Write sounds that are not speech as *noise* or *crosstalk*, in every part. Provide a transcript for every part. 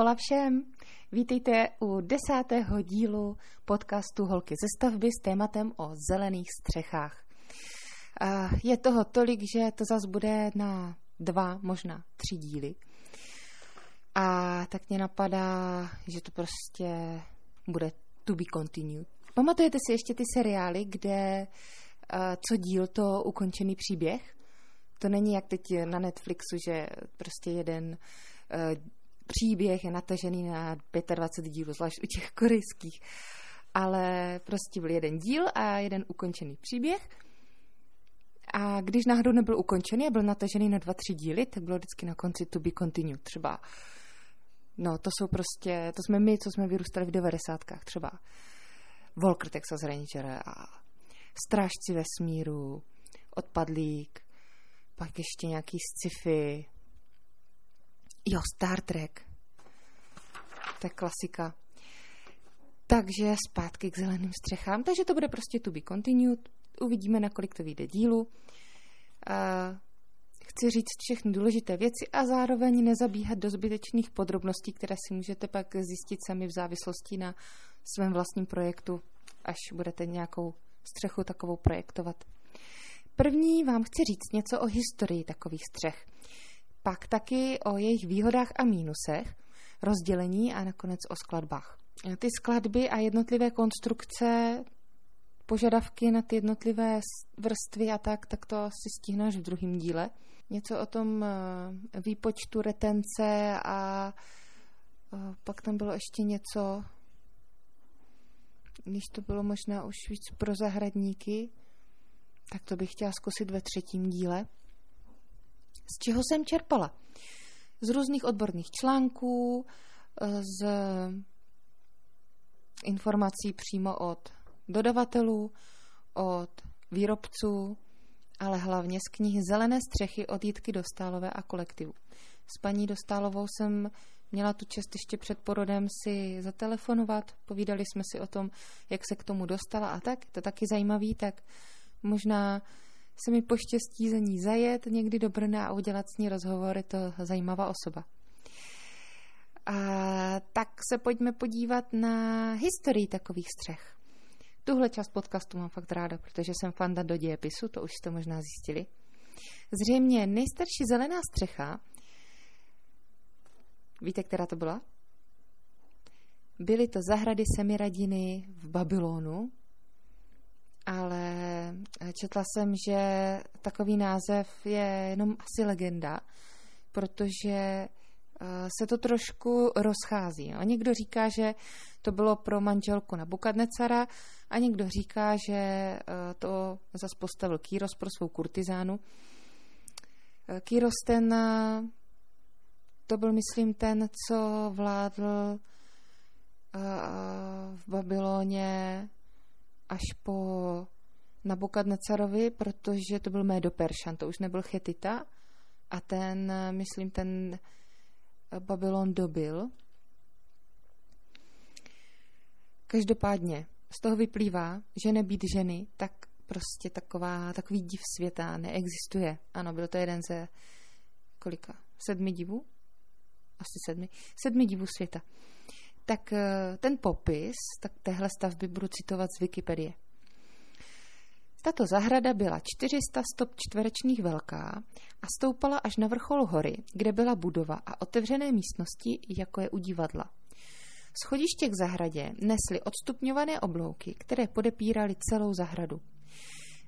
Hola všem! Vítejte u desátého dílu podcastu Holky ze stavby s tématem o zelených střechách. Je toho tolik, že to zase bude na dva, možná tři díly. A tak mě napadá, že to prostě bude to be continued. Pamatujete si ještě ty seriály, kde co díl to ukončený příběh? To není jak teď na Netflixu, že prostě jeden příběh je natažený na 25 dílů, zvlášť u těch korejských. Ale prostě byl jeden díl a jeden ukončený příběh. A když náhodou nebyl ukončený a byl natažený na dva, tři díly, tak bylo vždycky na konci to be continued. Třeba, no to jsou prostě, to jsme my, co jsme vyrůstali v devadesátkách. Třeba Walker Texas Ranger a Strážci vesmíru, Odpadlík, pak ještě nějaký sci-fi, Jo, Star Trek. To je klasika. Takže zpátky k zeleným střechám. Takže to bude prostě to be continued. Uvidíme, na kolik to vyjde dílu. Chci říct všechny důležité věci a zároveň nezabíhat do zbytečných podrobností, které si můžete pak zjistit sami v závislosti na svém vlastním projektu, až budete nějakou střechu takovou projektovat. První vám chci říct něco o historii takových střech pak taky o jejich výhodách a mínusech, rozdělení a nakonec o skladbách. Ty skladby a jednotlivé konstrukce, požadavky na ty jednotlivé vrstvy a tak, tak to si stihnu v druhém díle. Něco o tom eh, výpočtu retence a eh, pak tam bylo ještě něco, když to bylo možná už víc pro zahradníky, tak to bych chtěla zkusit ve třetím díle. Z čeho jsem čerpala? Z různých odborných článků, eh, z informací přímo od dodavatelů, od výrobců, ale hlavně z knihy Zelené střechy od Jitky Dostálové a kolektivu. S paní Dostálovou jsem měla tu čest ještě před porodem si zatelefonovat, povídali jsme si o tom, jak se k tomu dostala a tak, to taky zajímavý, tak možná se mi poštěstí za ní zajet někdy do Brna a udělat s ní rozhovor, je to zajímavá osoba. A tak se pojďme podívat na historii takových střech. Tuhle část podcastu mám fakt ráda, protože jsem fanda do dějepisu, to už jste možná zjistili. Zřejmě nejstarší zelená střecha, víte, která to byla? Byly to zahrady Semiradiny v Babylonu, ale četla jsem, že takový název je jenom asi legenda, protože eh, se to trošku rozchází. A někdo říká, že to bylo pro manželku na Bukadnecara a někdo říká, že eh, to zase postavil Kýros pro svou kurtizánu. Eh, Kýros ten, to byl myslím ten, co vládl v Babyloně až po Nabukadnecarovi, protože to byl Médo-Peršan, to už nebyl Chetita a ten, myslím, ten Babylon dobil. Každopádně z toho vyplývá, že nebýt ženy, tak prostě taková, takový div světa neexistuje. Ano, byl to jeden ze kolika? Sedmi divů? Asi sedmi. Sedmi divů světa tak eh, ten popis tak téhle stavby budu citovat z Wikipedie. Tato zahrada byla 400 stop čtverečných velká a stoupala až na vrchol hory, kde byla budova a otevřené místnosti, jako je u divadla. Schodiště k zahradě nesly odstupňované oblouky, které podepíraly celou zahradu.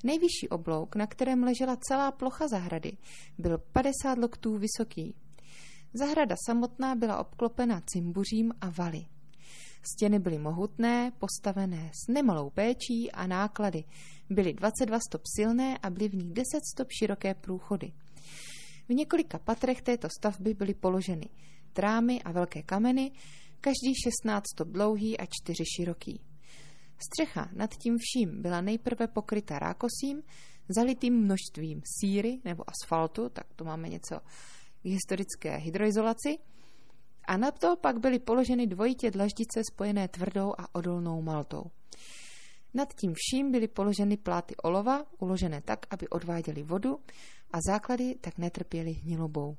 Nejvyšší oblouk, na kterém ležela celá plocha zahrady, byl 50 loktů vysoký. Zahrada samotná byla obklopena cimbuřím a valy. Stěny byly mohutné, postavené s nemalou péčí a náklady. Byly 22 stop silné a byly v nich 10 stop široké průchody. V několika patrech této stavby byly položeny trámy a velké kameny, každý 16 stop dlouhý a 4 široký. Střecha nad tím vším byla nejprve pokryta rákosím, zalitým množstvím síry nebo asfaltu, tak to máme něco historické hydroizolaci, a na to pak byly položeny dvojitě dlaždice spojené tvrdou a odolnou maltou. Nad tím vším byly položeny pláty olova, uložené tak, aby odváděly vodu a základy tak netrpěly hnilobou.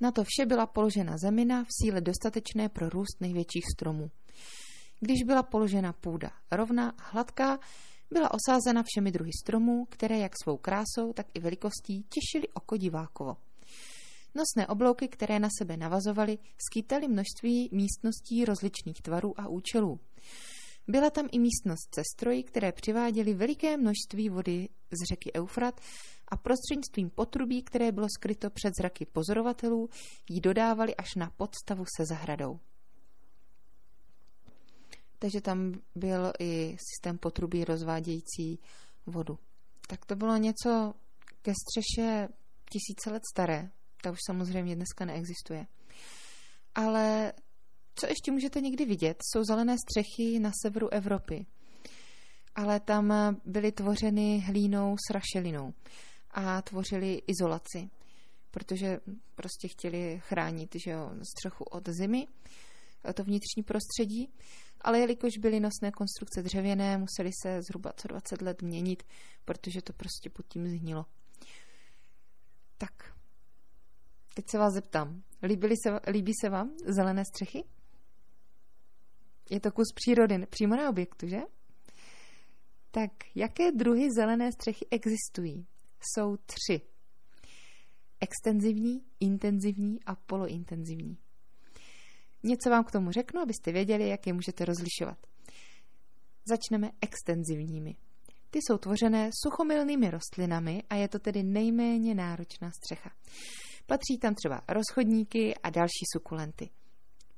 Na to vše byla položena zemina v síle dostatečné pro růst největších stromů. Když byla položena půda rovná a hladká, byla osázena všemi druhy stromů, které jak svou krásou, tak i velikostí těšily oko divákovo. Nosné oblouky, které na sebe navazovaly, skýtaly množství místností rozličných tvarů a účelů. Byla tam i místnost se stroji, které přiváděly veliké množství vody z řeky Eufrat a prostřednictvím potrubí, které bylo skryto před zraky pozorovatelů, ji dodávali až na podstavu se zahradou. Takže tam byl i systém potrubí rozvádějící vodu. Tak to bylo něco ke střeše tisíce let staré. Ta už samozřejmě dneska neexistuje. Ale co ještě můžete někdy vidět, jsou zelené střechy na severu Evropy. Ale tam byly tvořeny hlínou s rašelinou a tvořili izolaci, protože prostě chtěli chránit že jo, střechu od zimy, to vnitřní prostředí, ale jelikož byly nosné konstrukce dřevěné, museli se zhruba co 20 let měnit, protože to prostě pod tím zhnilo. Tak, teď se vás zeptám, líbí se, líbí se vám zelené střechy? Je to kus přírody přímo na objektu, že? Tak jaké druhy zelené střechy existují? Jsou tři. Extenzivní, intenzivní a polointenzivní. Něco vám k tomu řeknu, abyste věděli, jak je můžete rozlišovat. Začneme extenzivními. Ty jsou tvořené suchomilnými rostlinami a je to tedy nejméně náročná střecha. Patří tam třeba rozchodníky a další sukulenty.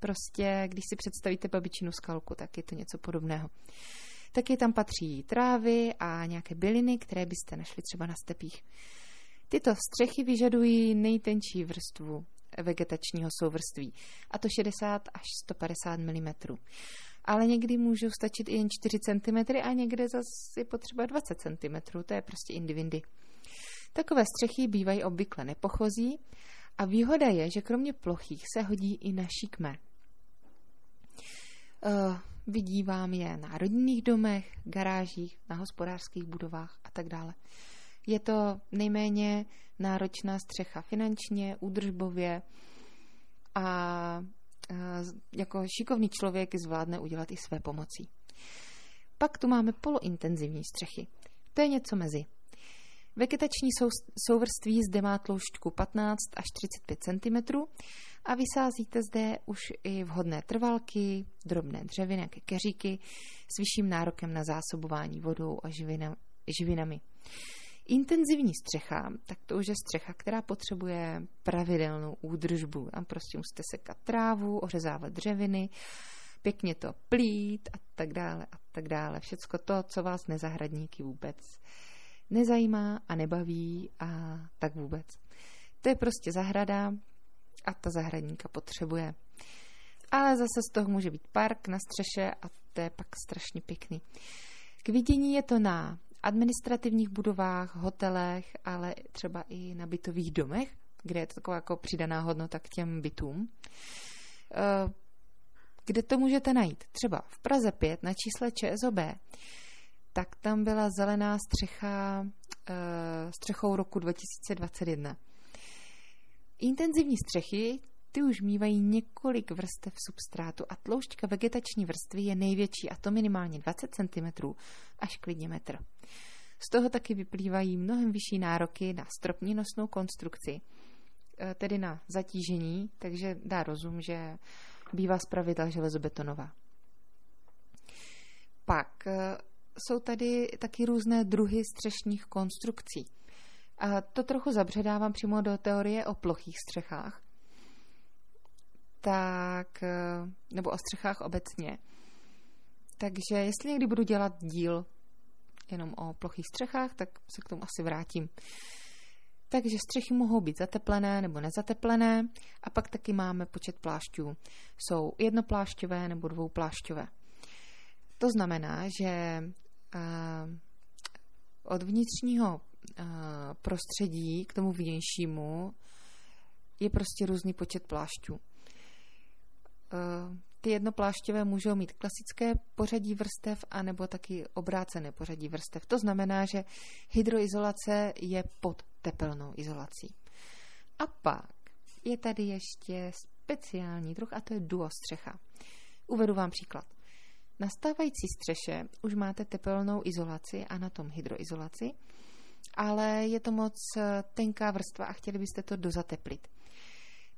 Prostě, když si představíte babičinu skalku, tak je to něco podobného. Taky tam patří trávy a nějaké byliny, které byste našli třeba na stepích. Tyto střechy vyžadují nejtenčí vrstvu vegetačního souvrství, a to 60 až 150 mm. Ale někdy můžou stačit i jen 4 cm a někde zase je potřeba 20 cm, to je prostě indivindy. Takové střechy bývají obvykle nepochozí a výhoda je, že kromě plochých se hodí i na šikmé. Uh, vidí vám je na rodinných domech, garážích, na hospodářských budovách a tak dále. Je to nejméně náročná střecha finančně, údržbově a jako šikovný člověk zvládne udělat i své pomocí. Pak tu máme polointenzivní střechy. To je něco mezi. Vegetační sou, souvrství zde má tloušťku 15 až 35 cm a vysázíte zde už i vhodné trvalky, drobné dřeviny, jaké keříky s vyšším nárokem na zásobování vodou a živinami. Intenzivní střecha, tak to už je střecha, která potřebuje pravidelnou údržbu. Tam prostě musíte sekat trávu, ořezávat dřeviny, pěkně to plít a tak dále a tak dále. Všecko to, co vás nezahradníky vůbec nezajímá a nebaví a tak vůbec. To je prostě zahrada a ta zahradníka potřebuje. Ale zase z toho může být park na střeše a to je pak strašně pěkný. K vidění je to na administrativních budovách, hotelech, ale třeba i na bytových domech, kde je to taková jako přidaná hodnota k těm bytům. Eh, kde to můžete najít? Třeba v Praze 5 na čísle ČSOB, tak tam byla zelená střecha eh, střechou roku 2021. Intenzivní střechy ty už mývají několik vrstev substrátu a tloušťka vegetační vrstvy je největší a to minimálně 20 cm až klidně metr. Z toho taky vyplývají mnohem vyšší nároky na stropní nosnou konstrukci, e, tedy na zatížení, takže dá rozum, že bývá zpravidla železobetonová. Pak e, jsou tady taky různé druhy střešních konstrukcí. A to trochu zabředávám přímo do teorie o plochých střechách, tak, eh, nebo o střechách obecně. Takže jestli někdy budu dělat díl jenom o plochých střechách, tak se k tomu asi vrátím. Takže střechy mohou být zateplené nebo nezateplené a pak taky máme počet plášťů. Jsou jednoplášťové nebo dvouplášťové. To znamená, že uh, od vnitřního uh, prostředí k tomu vnějšímu je prostě různý počet plášťů. Eh, ty jednoplášťové můžou mít klasické pořadí vrstev anebo taky obrácené pořadí vrstev. To znamená, že hydroizolace je pod tepelnou izolací. A pak je tady ještě speciální druh a to je duostřecha. Uvedu vám příklad. Na stávající střeše už máte tepelnou izolaci a na tom hydroizolaci, ale je to moc eh, tenká vrstva a chtěli byste to dozateplit.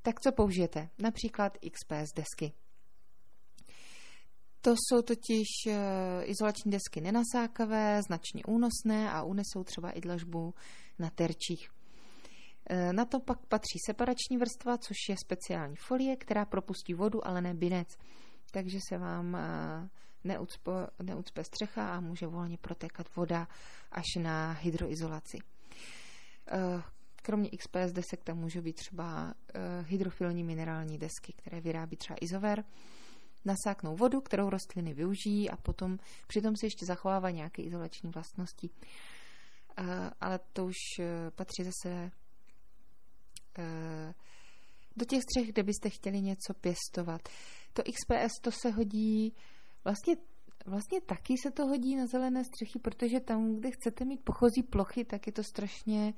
Tak co použijete? Například XPS desky. To jsou totiž eh, izolační desky nenasákavé, značně únosné a unesou třeba i dlažbu na terčích. Eh, na to pak patří separační vrstva, což je speciální folie, která propustí vodu, ale ne binec. Takže se vám eh, neucpe, neucpe střecha a může volně protékat voda až na hydroizolaci. Kromě XPS desek tam můžou být třeba hydrofilní minerální desky, které vyrábí třeba Izover nasáknou vodu, kterou rostliny využijí a potom přitom si ještě zachovává nějaké izolační vlastnosti. Ale to už e, patří zase do těch střech, kde byste chtěli něco pěstovat. To XPS to se hodí vlastně Vlastně taky se to hodí na zelené střechy, protože tam, kde chcete mít pochozí plochy, tak je to strašně e,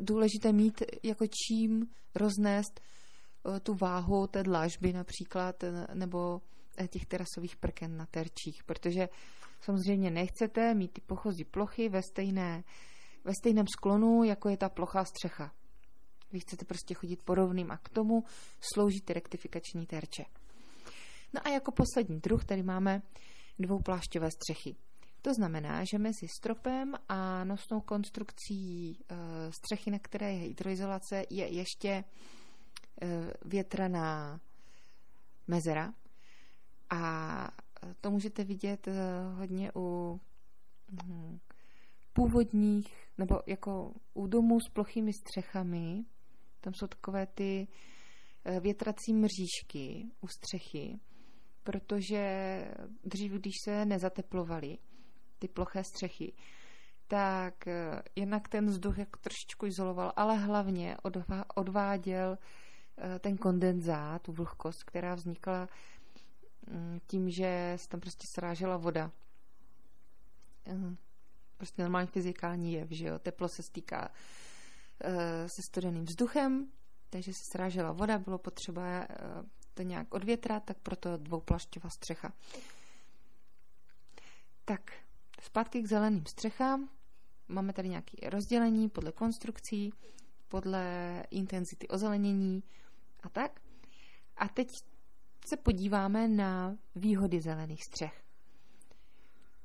důležité mít jako čím roznést Eh, tu váhu té dlažby například, eh, nebo eh, těch terasových prken na terčích, protože samozřejmě nechcete mít ty pochozí plochy ve, stejné, ve stejném sklonu, jako je ta plochá střecha. Vy chcete prostě chodit porovným a k tomu slouží ty rektifikační terče. No a jako poslední druh tady máme dvouplášťové střechy. To znamená, že mezi stropem a nosnou konstrukcí střechy, na které je hydroizolace, je ještě Eh, větraná mezera a to můžete vidět eh, hodně u hm, původních, nebo jako u domů s plochými střechami. Tam jsou takové ty eh, větrací mřížky u střechy, protože dřív, když se nezateplovaly ty ploché střechy, tak jednak ten vzduch jako trošičku izoloval, ale hlavně odváděl Eh, ten kondenzát, tu vlhkost, která vznikla mm, tím, že se tam prostě srážela voda. Eh, prostě normální fyzikální jev, že jo. Teplo se stýká eh, se studeným vzduchem, takže se srážela voda, bylo potřeba to nějak odvětrat, tak proto dvouplašťová střecha. Tak, zpátky k zeleným střechám. Máme tady nějaké rozdělení podle konstrukcí, podle intenzity ozelenění, a tak. A teď se podíváme na výhody zelených střech.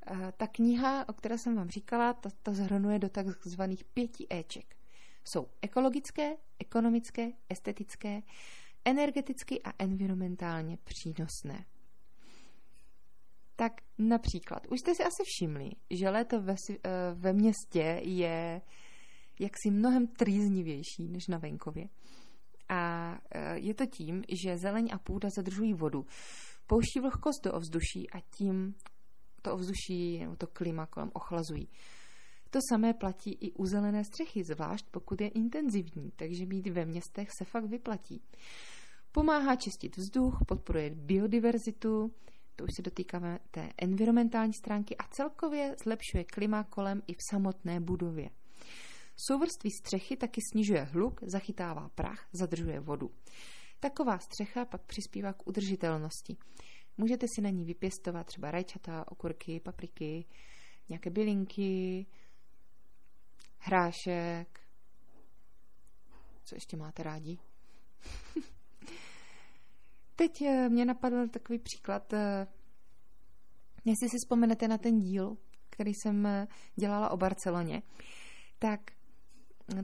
Eh, ta kniha, o které jsem vám říkala, ta, ta zhrnuje do takzvaných pěti Eček. Jsou ekologické, ekonomické, estetické, energeticky a environmentálně přínosné. Tak například, už jste si asi všimli, že léto ve, eh, ve městě je jaksi mnohem trýznivější než na venkově. A e, je to tím, že zeleň a půda zadržují vodu, pouští vlhkost do ovzduší a tím to ovzduší nebo to klima kolem ochlazují. To samé platí i u zelené střechy, zvlášť pokud je intenzivní, takže mít ve městech se fakt vyplatí. Pomáhá čistit vzduch, podporuje biodiverzitu, to už se dotýkáme té environmentální stránky a celkově zlepšuje klima kolem i v samotné budově. Souvrství střechy taky snižuje hluk, zachytává prach, zadržuje vodu. Taková střecha pak přispívá k udržitelnosti. Můžete si na ní vypěstovat třeba rajčata, okurky, papriky, nějaké bylinky, hrášek. Co ještě máte rádi? *laughs* Teď eh, mě napadl takový příklad, eh, jestli si vzpomenete na ten díl, který jsem eh, dělala o Barceloně, tak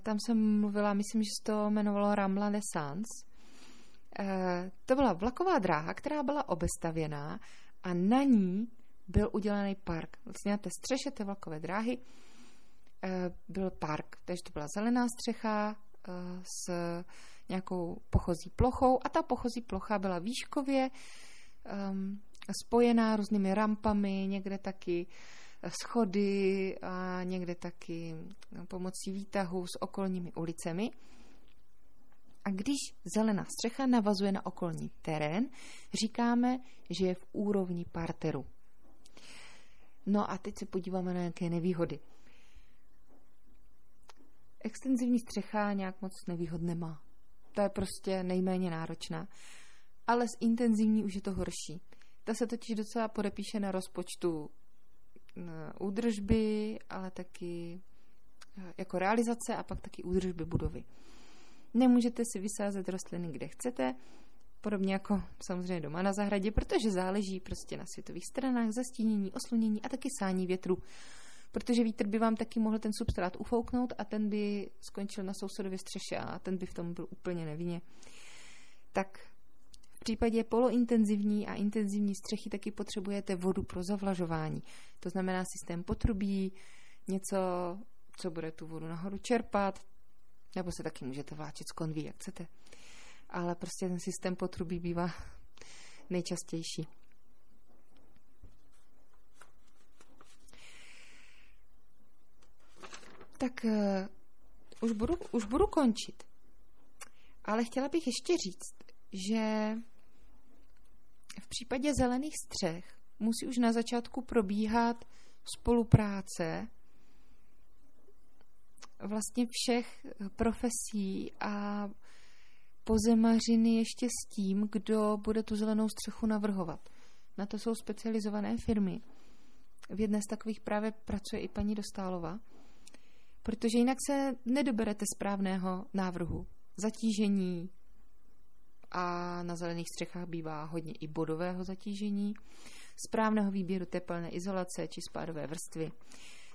tam jsem mluvila, myslím, že se to jmenovalo Ramla de Sans. To byla vlaková dráha, která byla obestavěná a na ní byl udělaný park. Vlastně na té střeše té vlakové dráhy byl park, takže to byla zelená střecha s nějakou pochozí plochou a ta pochozí plocha byla výškově um, spojená různými rampami, někde taky schody a někde taky pomocí výtahu s okolními ulicemi. A když zelená střecha navazuje na okolní terén, říkáme, že je v úrovni parteru. No a teď se podíváme na nějaké nevýhody. Extenzivní střecha nějak moc nevýhod nemá. Ta je prostě nejméně náročná. Ale s intenzivní už je to horší. Ta se totiž docela podepíše na rozpočtu údržby, ale taky eh, jako realizace a pak taky údržby budovy. Nemůžete si vysázet rostliny, kde chcete, podobně jako samozřejmě doma na zahradě, protože záleží prostě na světových stranách, zastínění, oslunění a taky sání větru. Protože vítr by vám taky mohl ten substrát ufouknout a ten by skončil na sousedově střeše a ten by v tom byl úplně nevinně. Tak v případě polointenzivní a intenzivní střechy taky potřebujete vodu pro zavlažování. To znamená systém potrubí, něco, co bude tu vodu nahoru čerpat, nebo se taky můžete vláčet z konví, jak chcete. Ale prostě ten systém potrubí bývá *laughs* nejčastější. Tak uh, už, budu, už budu končit. Ale chtěla bych ještě říct, že v případě zelených střech musí už na začátku probíhat spolupráce vlastně všech profesí a pozemařiny ještě s tím, kdo bude tu zelenou střechu navrhovat. Na to jsou specializované firmy. V jedné z takových právě pracuje i paní Dostálova, protože jinak se nedoberete správného návrhu. Zatížení, a na zelených střechách bývá hodně i bodového zatížení, správného výběru tepelné izolace či spádové vrstvy.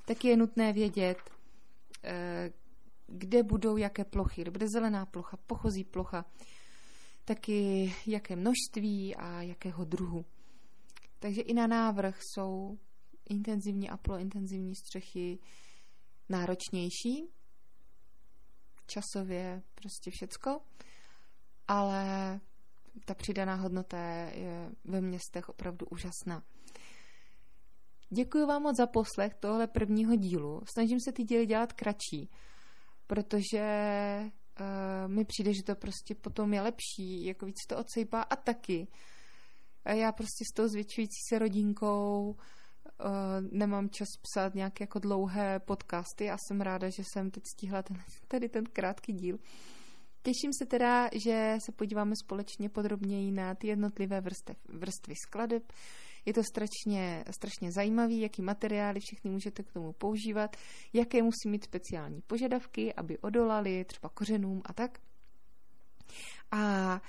Taky je nutné vědět, eh, kde budou jaké plochy, kde bude zelená plocha, pochozí plocha, taky jaké množství a jakého druhu. Takže i na návrh jsou intenzivní a polointenzivní střechy náročnější, časově prostě všecko ale ta přidaná hodnota je ve městech opravdu úžasná. Děkuji vám moc za poslech tohle prvního dílu. Snažím se ty díly dělat kratší, protože uh, mi přijde, že to prostě potom je lepší, jako víc to odsejpá a taky. Já prostě s tou zvětšující se rodinkou uh, nemám čas psát nějaké jako dlouhé podcasty a jsem ráda, že jsem teď stihla ten, *laughs* tady ten krátký díl. Těším se teda, že se podíváme společně podrobněji na ty jednotlivé vrstev, vrstvy skladeb. Je to strašně, strašně zajímavý, jaký materiály všechny můžete k tomu používat, jaké musí mít speciální požadavky, aby odolali třeba kořenům a tak. A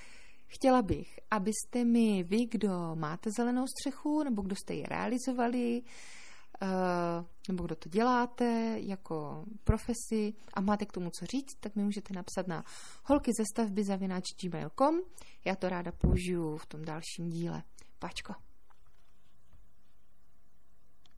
chtěla bych, abyste mi vy, kdo máte zelenou střechu, nebo kdo jste ji realizovali, Eh, nebo kdo to děláte jako profesi a máte k tomu co říct, tak mi můžete napsat na holky ze stavby. Já to ráda použiju v tom dalším díle. Pačko.